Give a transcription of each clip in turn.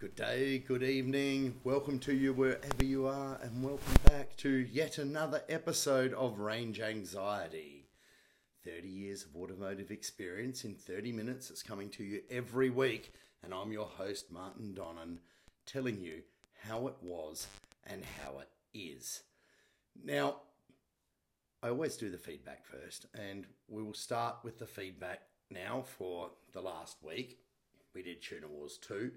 Good day, good evening. Welcome to you wherever you are, and welcome back to yet another episode of Range Anxiety. 30 years of automotive experience in 30 minutes. It's coming to you every week, and I'm your host, Martin Donnan, telling you how it was and how it is. Now, I always do the feedback first, and we will start with the feedback now for the last week. We did Tuna Wars 2.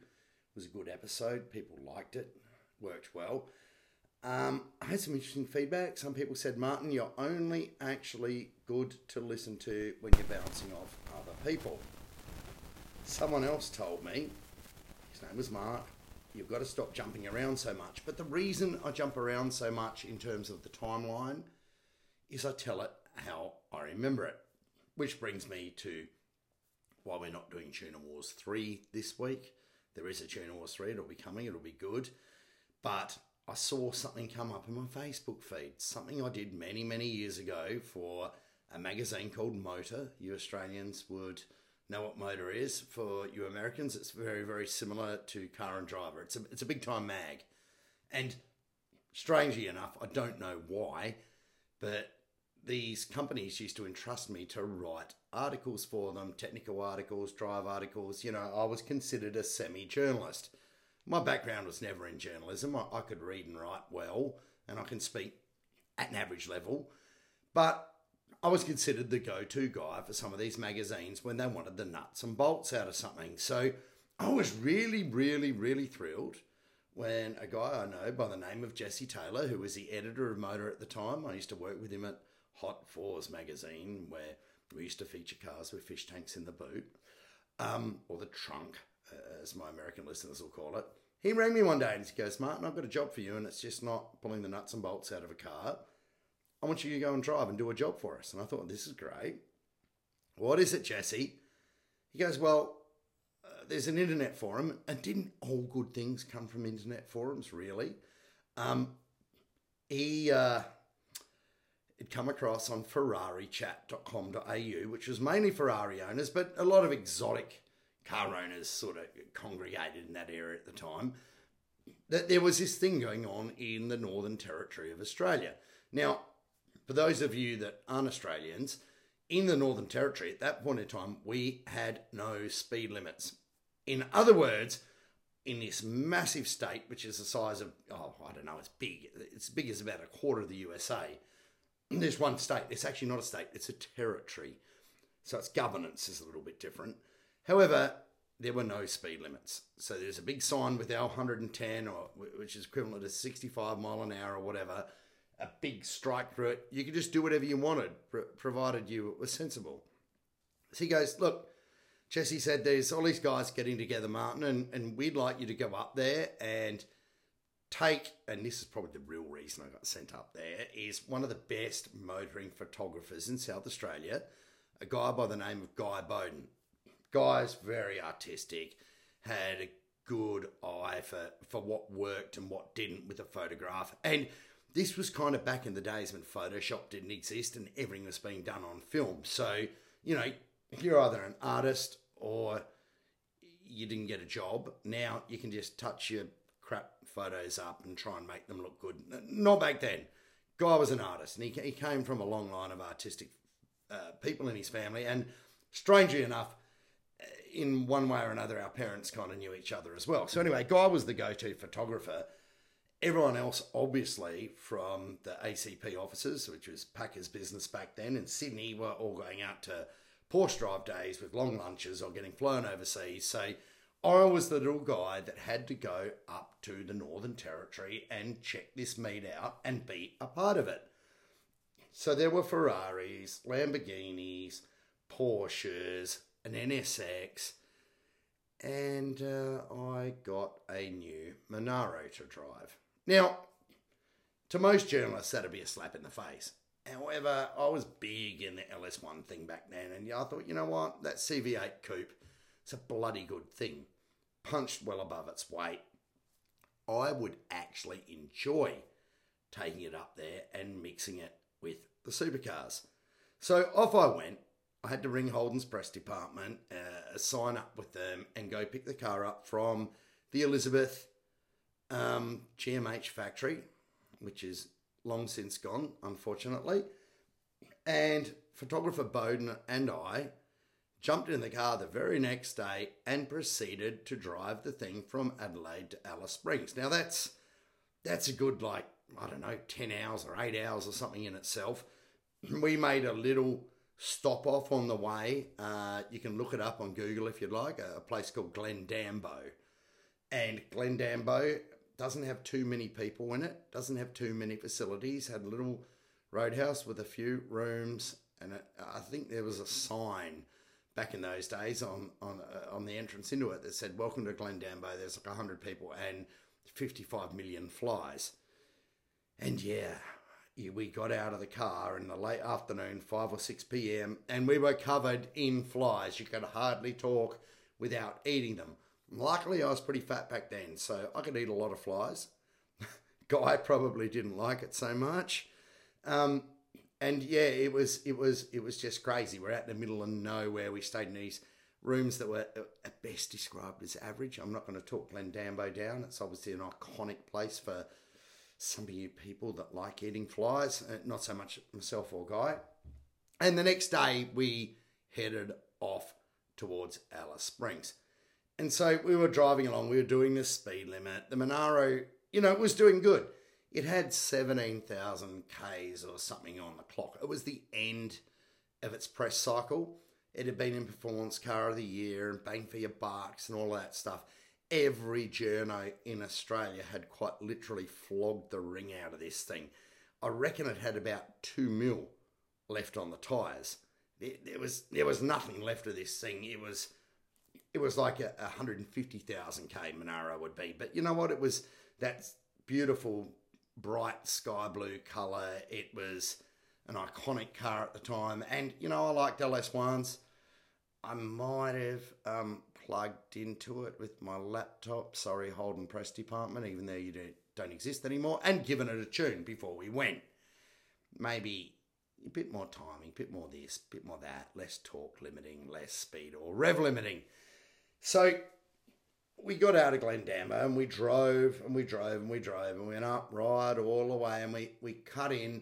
Was a good episode. People liked it, worked well. Um, I had some interesting feedback. Some people said, Martin, you're only actually good to listen to when you're bouncing off other people. Someone else told me, his name was Mark, you've got to stop jumping around so much. But the reason I jump around so much in terms of the timeline is I tell it how I remember it. Which brings me to why we're not doing Tuna Wars 3 this week. There is a Tuna Wars 3, it'll be coming, it'll be good. But I saw something come up in my Facebook feed, something I did many, many years ago for a magazine called Motor. You Australians would know what Motor is. For you Americans, it's very, very similar to Car and Driver. It's a, it's a big time mag. And strangely enough, I don't know why, but these companies used to entrust me to write articles for them, technical articles, drive articles. You know, I was considered a semi journalist. My background was never in journalism. I, I, could read and write well, and I can speak at an average level. But I was considered the go to guy for some of these magazines when they wanted the nuts and bolts out of something. So I was really, really, really thrilled when a guy I know by the name of Jesse Taylor, who was the editor of Motor at the time, I used to work with him at Hot Fours magazine, where we used to feature cars with fish tanks in the boot, um, or the trunk, uh, as my American listeners will call it. He rang me one day and he goes, Martin, I've got a job for you, and it's just not pulling the nuts and bolts out of a car. I want you to go and drive and do a job for us. And I thought, this is great. What is it, Jesse? He goes, Well, uh, there's an internet forum, and didn't all good things come from internet forums, really? Um, he. Uh, had come across on ferrarichat.com.au, which was mainly Ferrari owners, but a lot of exotic car owners sort of congregated in that area at the time. That there was this thing going on in the Northern Territory of Australia. Now, for those of you that aren't Australians, in the Northern Territory at that point in time, we had no speed limits. In other words, in this massive state, which is the size of, oh, I don't know, it's big. It's big as about a quarter of the USA there's one state. It's actually not a state, it's a territory. So its governance is a little bit different. However, there were no speed limits. So there's a big sign with our 110, or which is equivalent to 65 mile an hour or whatever, a big strike through it. You could just do whatever you wanted, provided you were sensible. So he goes, Look, Jesse said there's all these guys getting together, Martin, and, and we'd like you to go up there and take, and this is probably the real reason I got sent up there, is one of the best motoring photographers in South Australia, a guy by the name of Guy Bowden. Guy's very artistic, had a good eye for, for what worked and what didn't with a photograph. And this was kind of back in the days when Photoshop didn't exist and everything was being done on film. So, you know, you're either an artist or you didn't get a job, now you can just touch your crap photos up and try and make them look good. Not back then. Guy was an artist and he, he came from a long line of artistic uh, people in his family. And strangely enough, uh, in one way or another, our parents kind of knew each other as well. So, anyway, Guy was the go to photographer. Everyone else, obviously, from the ACP offices, which was Packers business back then in Sydney, were all going out to Porsche drive days with long lunches or getting flown overseas. So, I was the little guy that had to go up to the Northern Territory and check this meet out and be a part of it. So there were Ferraris, Lamborghinis, Porsches, an NSX, and uh, I got a new Monaro to drive. Now, to most journalists, that'd be a slap in the face. However, I was big in the LS1 thing back then, and I thought, you know what, that CV8 coupe, it's a bloody good thing punched well above its weight. I would actually enjoy taking it up there and mixing it with the supercars. So off I went. I had to ring Holden's press department, uh, sign up with them, and go pick the car up from the Elizabeth um, GMH factory, which is long since gone, unfortunately. And photographer Bowden and I jumped in the car the very next day and proceeded to drive the thing from Adelaide to Alice Springs. Now that's that's a good like I don't know, 10 hours or 8 hours or something in itself. We made a little stop off on the way. Uh, you can look it up on Google if you'd like, a place called Glendambo. And Glendambo doesn't have too many people in it, doesn't have too many facilities, had a little roadhouse with a few rooms, and I think there was a sign back in those days on on uh, on the entrance into it that said "Welcome to Glendambo." There's like hundred people and 55 million flies. And yeah, we got out of the car in the late afternoon, 5 or 6 p.m., and we were covered in flies. You could hardly talk without eating them. Luckily, I was pretty fat back then, so I could eat a lot of flies. Guy probably didn't like it so much. Um, and yeah, it was it was it was just crazy. We're out in the middle of nowhere. We stayed in these rooms that were at best described as average. I'm not going to talk Glendambo down. It's obviously an iconic place for some of you people that like eating flies, uh, not so much myself or Guy. And the next day, we headed off towards Alice Springs. And so we were driving along, we were doing the speed limit. The Monaro, you know, was doing good. It had 17,000 Ks or something on the clock. It was the end of its press cycle. It had been in Performance Car of the Year and Bang for Your Bucks and all that stuff. Every journo in Australia had quite literally flogged the ring out of this thing. I reckon it had about two mil left on the tyres. There was there was nothing left of this thing. It was it was like a, 150,000 k Monaro would be. But you know what? It was that beautiful bright sky blue color. It was an iconic car at the time, and you know I liked LS ones. I might have um, plugged into it with my laptop. Sorry, Holden Press Department, even though you don't, don't exist anymore, and given it a tune before we went. Maybe a bit more timing, a bit more this, a bit more that, less torque limiting, less speed or rev limiting. So we got out of Glendambo and we drove and we drove and we drove and we went up right all the way and we, we cut in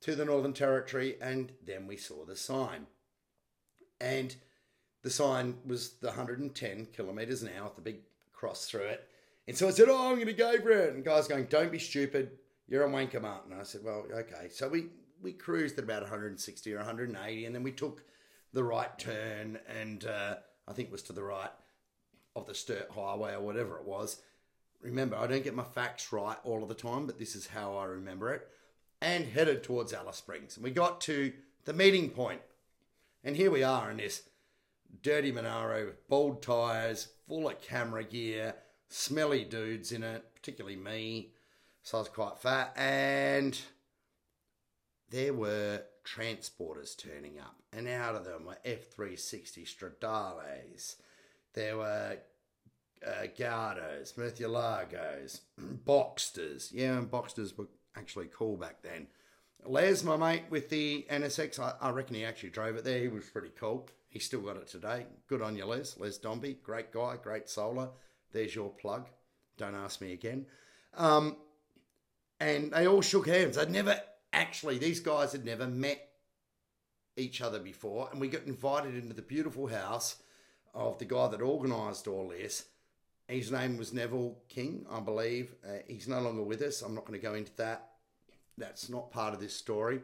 to the Northern Territory and then we saw the sign. And the sign was the 110 kilometres an hour with the big cross through it. And so I said, Oh, I'm going to go for it. And guys going, Don't be stupid. You're on Wanker Martin. I said, Well, okay. So we, we cruised at about 160 or 180 and then we took the right turn and uh, I think it was to the right of the Stuart Highway or whatever it was. Remember, I don't get my facts right all of the time, but this is how I remember it. And headed towards Alice Springs. And we got to the meeting point. And here we are in this dirty Monaro with bald tyres, full of camera gear, smelly dudes in it, particularly me. So I was quite fat. And there were transporters turning up. And out of them were F360 Stradales there were uh, Gallardos, Murcielagos, Boxsters. Yeah, and Boxsters were actually cool back then. Les, my mate with the NSX, I, I, reckon he actually drove it there. He was pretty cool. He still got it today. Good on you, Les. Les Dombey, great guy, great solar. There's your plug. Don't ask me again. Um, and they all shook hands. I'd never actually, these guys had never met each other before. And we got invited into the beautiful house of the guy that organised all this. His name was Neville King, I believe. Uh, he's no longer with us. I'm not going to go into that. That's not part of this story.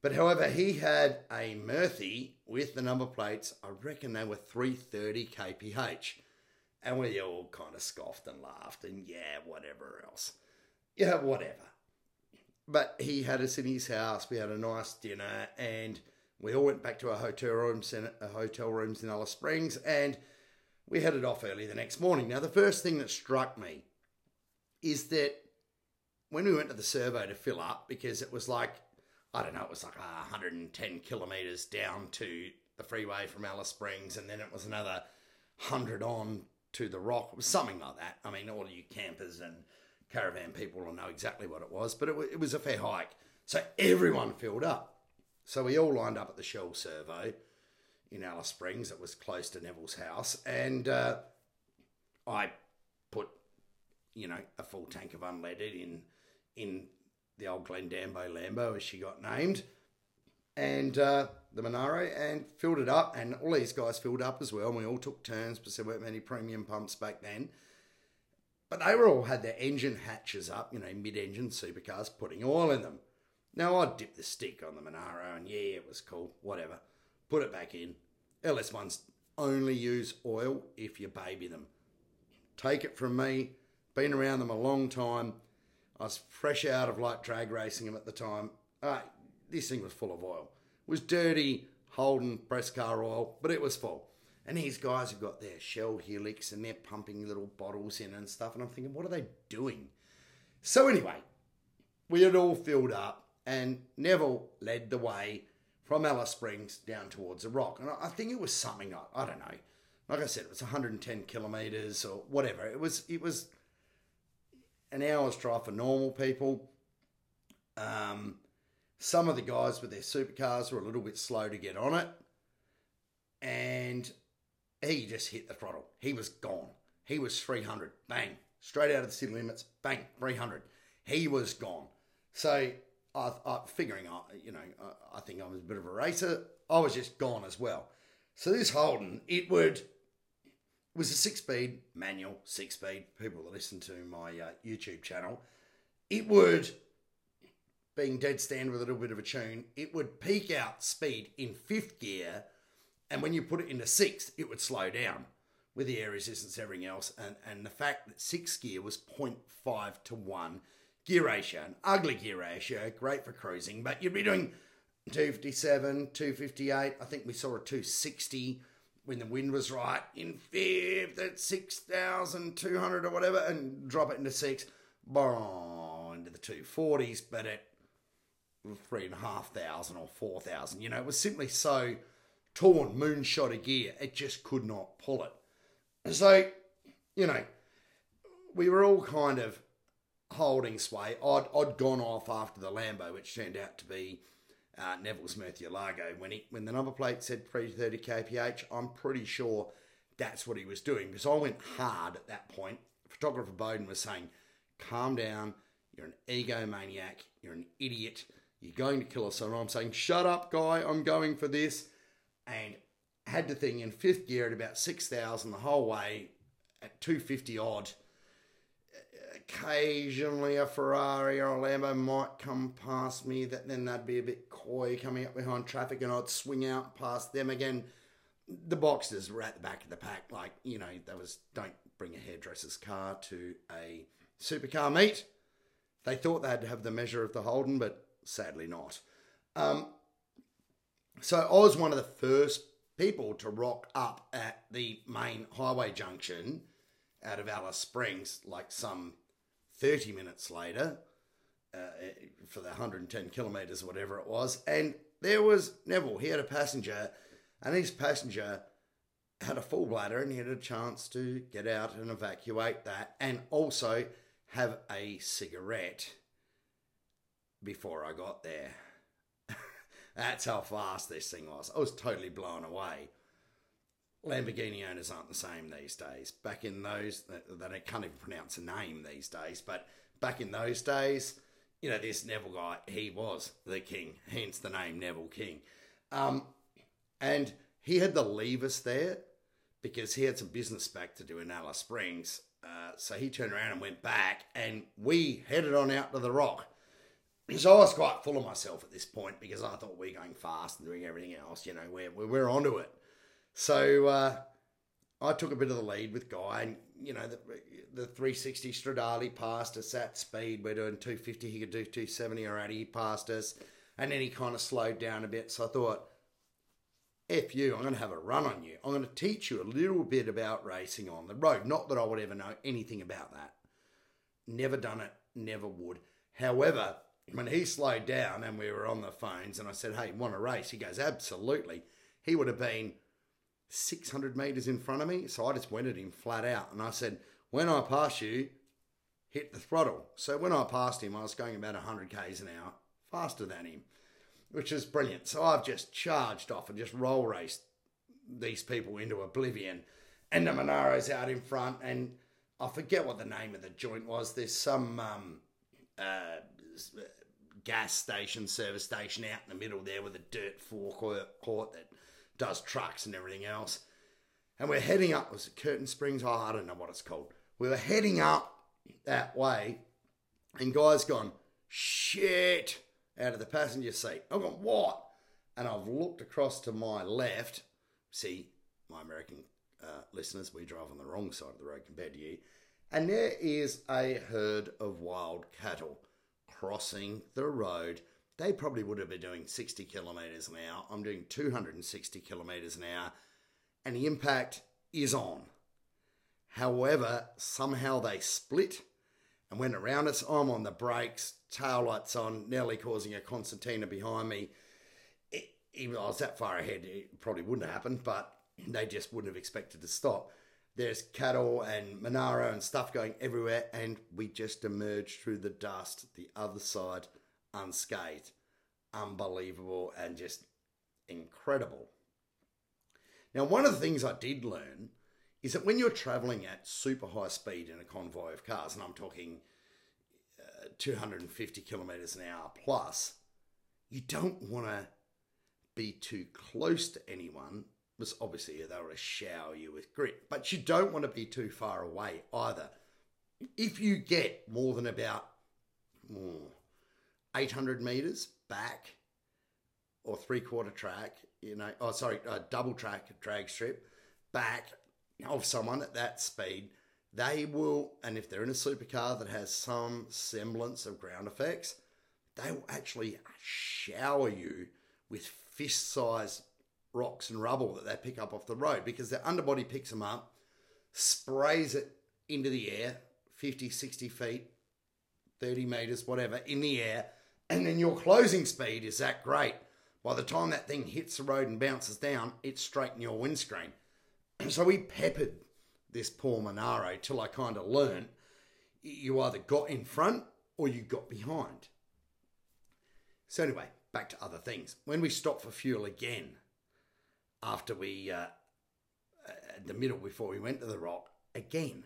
But however, he had a Murphy with the number plates. I reckon they were 330 kph. And we all kind of scoffed and laughed and yeah, whatever else. Yeah, whatever. But he had us in his house. We had a nice dinner and we all went back to our hotel rooms in uh, hotel rooms in Alice Springs, and we headed off early the next morning. Now, the first thing that struck me is that when we went to the servo to fill up, because it was like I don't know, it was like 110 kilometers down to the freeway from Alice Springs, and then it was another 100 on to the rock. It was something like that. I mean, all you campers and caravan people will know exactly what it was, but it was a fair hike. So everyone filled up. So we all lined up at the Shell Servo in Alice Springs. It was close to Neville's house. And uh, I put you know, a full tank of unleaded in in the old Glendambo Lambo, as she got named, and uh, the Monaro, and filled it up. And all these guys filled up as well. And we all took turns because there weren't many premium pumps back then. But they were all had their engine hatches up, you know, mid-engine supercars, putting oil in them. Now I'd dip the stick on the Monaro, and yeah, it was cool, whatever. Put it back in. LS1s only use oil if you baby them. Take it from me, been around them a long time. I was fresh out of like drag racing them at the time. Uh, this thing was full of oil. It was dirty Holden press car oil, but it was full. And these guys have got their Shell Helix and they're pumping little bottles in and stuff. And I'm thinking, what are they doing? So, anyway, we had all filled up, and Neville led the way from Alice Springs down towards the rock. And I think it was something, I, I don't know. Like I said, it was 110 kilometres or whatever. It was, it was an hour's drive for normal people. Um, some of the guys with their supercars were a little bit slow to get on it. And he just hit the throttle. He was gone. He was 300. Bang. Straight out of the city limits. Bang. 300. He was gone. So I, I figuring, I, you know, I, I think I was a bit of a racer. I was just gone as well. So this Holden, it would was a six speed manual, six speed. People that listen to my uh, YouTube channel, it would, being dead stand with a little bit of a tune, it would peak out speed in fifth gear, and when you put it into sixth, it would slow down with the air resistance, everything else, and and the fact that sixth gear was 0.5 to one gear ratio, an ugly gear ratio, great for cruising, but you'd be doing 257, 258. I think we saw a 260 when the wind was right in fifth at 6,200 or whatever and drop it into six, boom, into the 240s, but at 3,500 or 4,000. You know, it was simply so torn, moonshot of gear, it just could not pull it. So, you know, we were all kind of holding sway. I'd, I'd gone off after the Lambo, which turned out to be uh, Neville's Murcielago. When he when the number plate said 330 kph, I'm pretty sure that's what he was doing because I went hard at that point. Photographer Bowden was saying, "Calm down. You're an egomaniac. You're an idiot. You're going to kill us." And I'm saying, "Shut up, guy. I'm going for this." And had the thing in fifth gear at about six thousand the whole way at 250 odd occasionally a Ferrari or a Lambo might come past me, that then they'd be a bit coy coming up behind traffic and I'd swing out past them again. The Boxsters were at the back of the pack, like, you know, there was don't bring a hairdresser's car to a supercar meet. They thought they'd have the measure of the Holden, but sadly not. Um, so I was one of the first people to rock up at the main highway junction out of Alice Springs, like some 30 minutes later uh, for the 110 kilometres, or whatever it was. And there was Neville. He had a passenger, and his passenger had a full bladder and he had a chance to get out and evacuate that and also have a cigarette before I got there. That's how fast this thing was. I was totally blown away. Lamborghini owners aren't the same these days. Back in those, they can't even pronounce a name these days. But back in those days, you know, this Neville guy, he was the king, hence the name Neville King. Um, and he had to leave us there because he had some business back to do in Alice Springs. Uh, so he turned around and went back, and we headed on out to the rock. So I was quite full of myself at this point because I thought we are going fast and doing everything else. You know, we're, we're onto it. So uh, I took a bit of the lead with Guy, and you know the, the 360 Stradale passed us at speed. We're doing 250. He could do 270 already. He passed us, and then he kind of slowed down a bit. So I thought, "F you! I'm going to have a run on you. I'm going to teach you a little bit about racing on the road. Not that I would ever know anything about that. Never done it. Never would. However." When he slowed down and we were on the phones, and I said, Hey, want to race? He goes, Absolutely. He would have been 600 metres in front of me. So I just went at him flat out and I said, When I pass you, hit the throttle. So when I passed him, I was going about 100 k's an hour faster than him, which is brilliant. So I've just charged off and just roll raced these people into oblivion. And the Monaro's out in front, and I forget what the name of the joint was. There's some um, uh, gas station, service station out in the middle there with a dirt forecourt that does trucks and everything else. And we're heading up, was it Curtain Springs? Oh, I don't know what it's called. We were heading up that way, and guys gone, shit, out of the passenger seat. I've gone, what? And I've looked across to my left. See, my American uh, listeners, we drive on the wrong side of the road compared to you. And there is a herd of wild cattle crossing the road. They probably would have been doing 60 kilometres an hour. I'm doing 260 kilometres an hour, and the impact is on. However, somehow they split and went around us. I'm on the brakes, tail lights on, nearly causing a concertina behind me. Even I was that far ahead, it probably wouldn't have happened, but they just wouldn't have expected to stop. There's cattle and Monaro and stuff going everywhere, and we just emerged through the dust the other side unscathed. Unbelievable and just incredible. Now, one of the things I did learn is that when you're traveling at super high speed in a convoy of cars, and I'm talking uh, 250 kilometers an hour plus, you don't want to be too close to anyone because obviously they will shower you with grit, but you don't want to be too far away either. If you get more than about oh, 800 meters back or three quarter track, you know, oh, sorry, a double track drag strip back of someone at that speed, they will, and if they're in a supercar that has some semblance of ground effects, they will actually shower you with fist sized rocks and rubble that they pick up off the road because their underbody picks them up, sprays it into the air 50, 60 feet, 30 meters, whatever, in the air, and then your closing speed is that great. By the time that thing hits the road and bounces down, it's straight in your windscreen. so we peppered this poor Monaro till I kind of learned you either got in front or you got behind. So, anyway, back to other things. When we stopped for fuel again, after we, uh, at the middle before we went to the rock, again,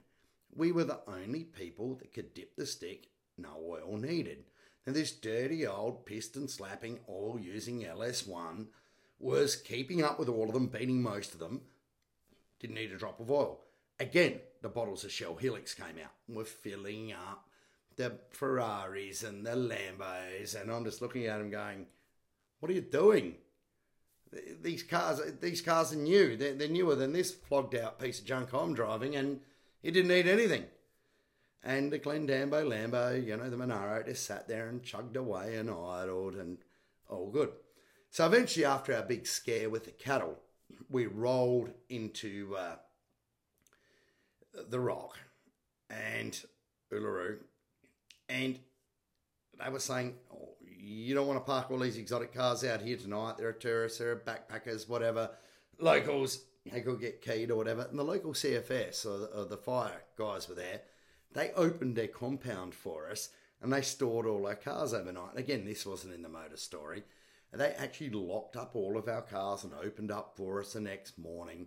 we were the only people that could dip the stick, no oil needed. Now, this dirty old piston slapping, oil using LS1 was keeping up with all of them, beating most of them, didn't need a drop of oil. Again, the bottles of Shell Helix came out. and were filling up the Ferraris and the Lambos, and I'm just looking at them going, "What are you doing? These cars, these cars are new. They're, they're newer than this flogged out piece of junk I'm driving, and it didn't need anything." And the Glendambo Lambo, you know, the Monaro just sat there and chugged away and idled and all good. So eventually, after our big scare with the cattle, we rolled into uh, the Rock and Uluru, and they were saying, oh, "You don't want to park all these exotic cars out here tonight. There are tourists, there are backpackers, whatever, locals. They could get keyed or whatever." And the local CFS or the, or the fire guys were there. They opened their compound for us and they stored all our cars overnight. Again, this wasn't in the motor story they actually locked up all of our cars and opened up for us the next morning,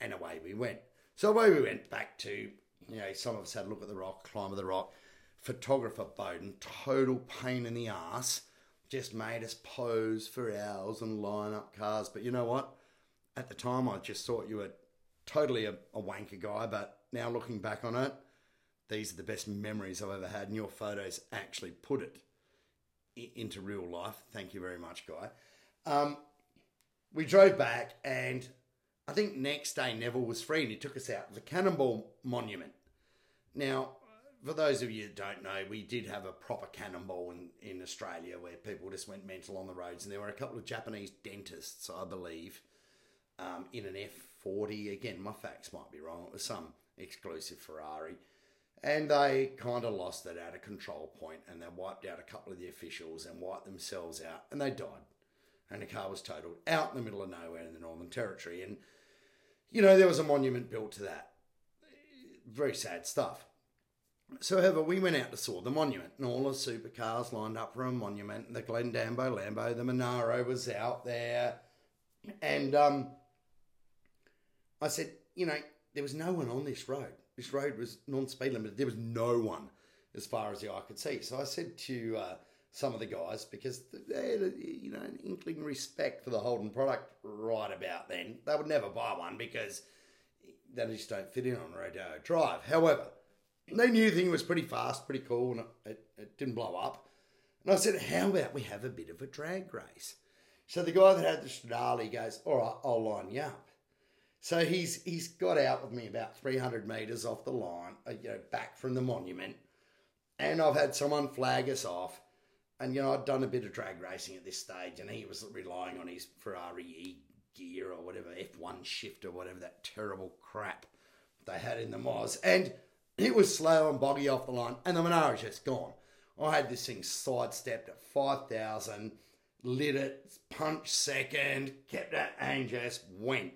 and away we went. So away we went back to, you know, some of us had a look at the rock, climb of the rock. Photographer Bowden, total pain in the ass, just made us pose for hours and line up cars. But you know what? At the time, I just thought you were totally a, a wanker guy, but now looking back on it, these are the best memories I've ever had, and your photos actually put it into real life. Thank you very much, Guy. Um, we drove back, and I think next day Neville was free, and he took us out to the Cannonball Monument. Now, for those of you that don't know, we did have a proper cannonball in, in Australia where people just went mental on the roads, and there were a couple of Japanese dentists, I believe, um, in an F40. Again, my facts might be wrong. It was some exclusive Ferrari and they kind of lost that out of control point and they wiped out a couple of the officials and wiped themselves out and they died. And the car was totaled out in the middle of nowhere in the Northern Territory. And, you know, there was a monument built to that. Very sad stuff. So, however, we went out to saw the monument and all the supercars lined up for a monument. The Glen Glendambo Lambo, the Monaro was out there. And um, I said, you know, there was no one on this road this road was non-speed limit. There was no one as far as the eye could see. So I said to uh, some of the guys because they had, you know, an inkling respect for the Holden product right about then. They would never buy one because they just don't fit in on Rodeo Drive. However, they knew the thing was pretty fast, pretty cool, and it, it didn't blow up. And I said, how about we have a bit of a drag race? So the guy that had the Stradale goes, all right, I'll line you up. So he's he's got out with me about 300 metres off the line, uh, you know, back from the monument. And I've had someone flag us off. And, you know, I'd done a bit of drag racing at this stage, and he was relying on his Ferrari gear or whatever, F1 shift or whatever, that terrible crap they had in the Moz. And it was slow and boggy off the line, and the Monaro's just gone. I had this thing sidestepped at 5,000, lit it, punched second, kept it, and just went.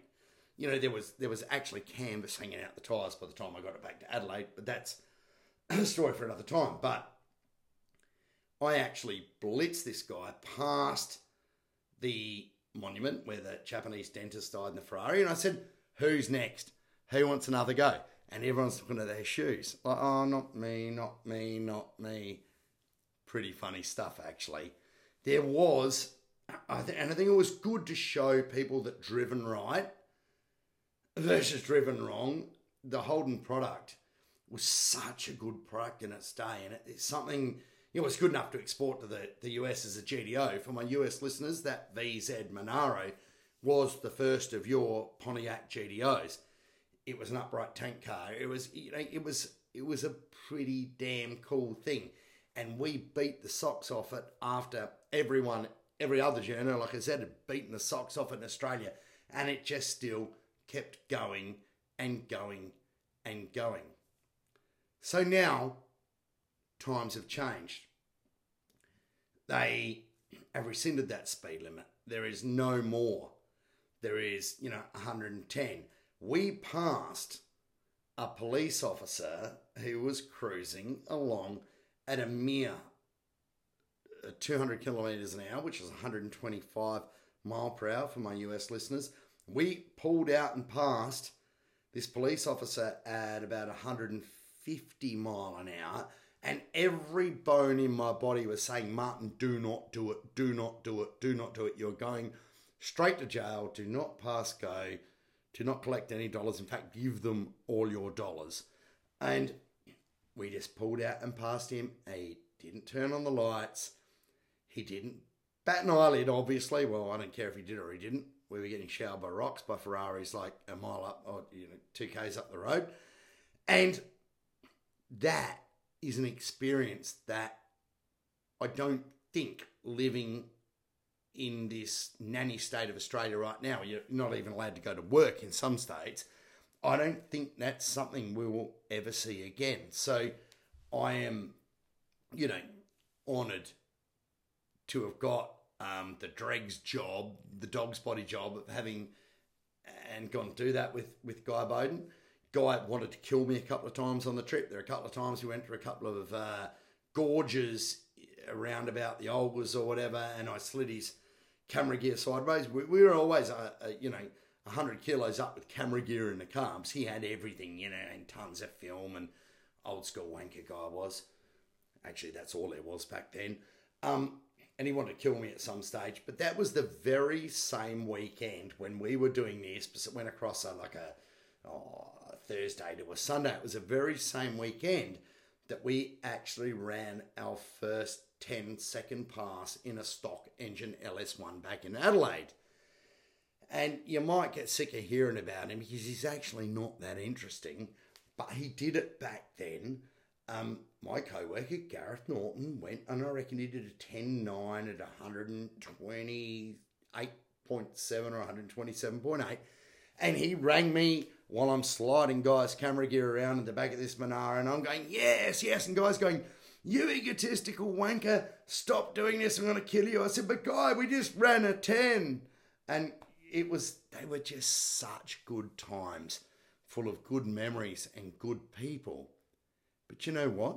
You know, there was there was actually canvas hanging out the tyres by the time I got it back to Adelaide, but that's a story for another time. But I actually blitzed this guy past the monument where the Japanese dentist died in the Ferrari, and I said, "Who's next? Who wants another go?" And everyone's looking at their shoes, like, "Oh, not me, not me, not me." Pretty funny stuff, actually. There was, and I think it was good to show people that driven right versus driven wrong. The Holden product was such a good product in its day, and it's something it was good enough to export to the, the US as a GTO. For my US listeners, that VZ Monaro was the first of your Pontiac GTOs. It was an upright tank car. It was you know it was it was a pretty damn cool thing, and we beat the socks off it after everyone every other journal, like I said, had beaten the socks off it in Australia, and it just still kept going and going and going. So now times have changed. They have rescinded that speed limit. There is no more. There is, you know, 110. We passed a police officer who was cruising along at a mere uh, 200 kilometres an hour, which is 125 mile per hour for my US listeners. We pulled out and passed this police officer at about 150 mile an hour and every bone in my body was saying, Martin, do not do it, do not do it, do not do it. You're going straight to jail. Do not pass go. Do not collect any dollars. In fact, give them all your dollars. And we just pulled out and passed him. He didn't turn on the lights. He didn't bat an eyelid, obviously. Well, I don't care if he did or he didn't. We were getting showered by rocks by Ferraris like a mile up, or you know, two k's up the road, and that is an experience that I don't think living in this nanny state of Australia right now, you're not even allowed to go to work in some states. I don't think that's something we will ever see again. So I am, you know, honoured to have got um, the dregs job, the dog's body job of having and gone to do that with, with Guy Bowden guy wanted to kill me a couple of times on the trip. There were a couple of times we went through a couple of uh, gorges around about the Olgas or whatever, and I slid his camera gear sideways. We, we were always, uh, uh, you know, 100 kilos up with camera gear in the carbs. He had everything, you know, and tons of film and old school wanker guy was. Actually, that's all there was back then. Um, and he wanted to kill me at some stage. But that was the very same weekend when we were doing this. It went across a, like a, oh, Thursday to a Sunday. It was the very same weekend that we actually ran our first 10 second pass in a stock engine LS1 back in Adelaide. And you might get sick of hearing about him because he's actually not that interesting, but he did it back then. Um, my co worker, Gareth Norton, went and I reckon he did a 10 9 at 128.7 or 127.8. And he rang me while I'm sliding guys' camera gear around in the back of this Monaro, and I'm going, yes, yes, and guys going, you egotistical wanker, stop doing this, I'm going to kill you. I said, but guy, we just ran a 10. And it was, they were just such good times, full of good memories and good people. But you know what?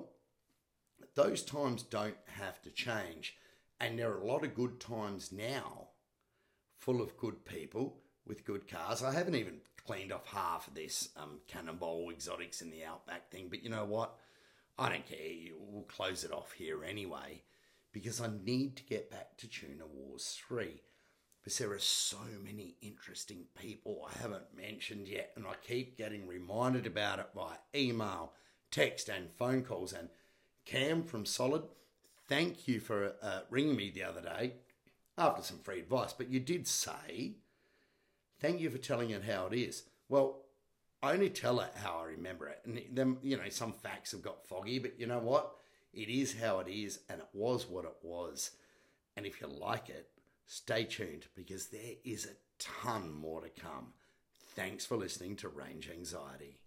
Those times don't have to change. And there are a lot of good times now, full of good people with good cars. I haven't even cleaned off half of this um, Cannonball Exotics in the Outback thing. But you know what? I don't care. We'll close it off here anyway because I need to get back to Tuna Wars 3. Because there are so many interesting people I haven't mentioned yet, and I keep getting reminded about it by email, text, and phone calls. And Cam from Solid, thank you for uh, ringing me the other day after some free advice. But you did say, thank you for telling it how it is. Well, I only tell it how I remember it. And then, you know, some facts have got foggy, but you know what? It is how it is, and it was what it was. And if you like it, stay tuned because there is a ton more to come. Thanks for listening to Range Anxiety.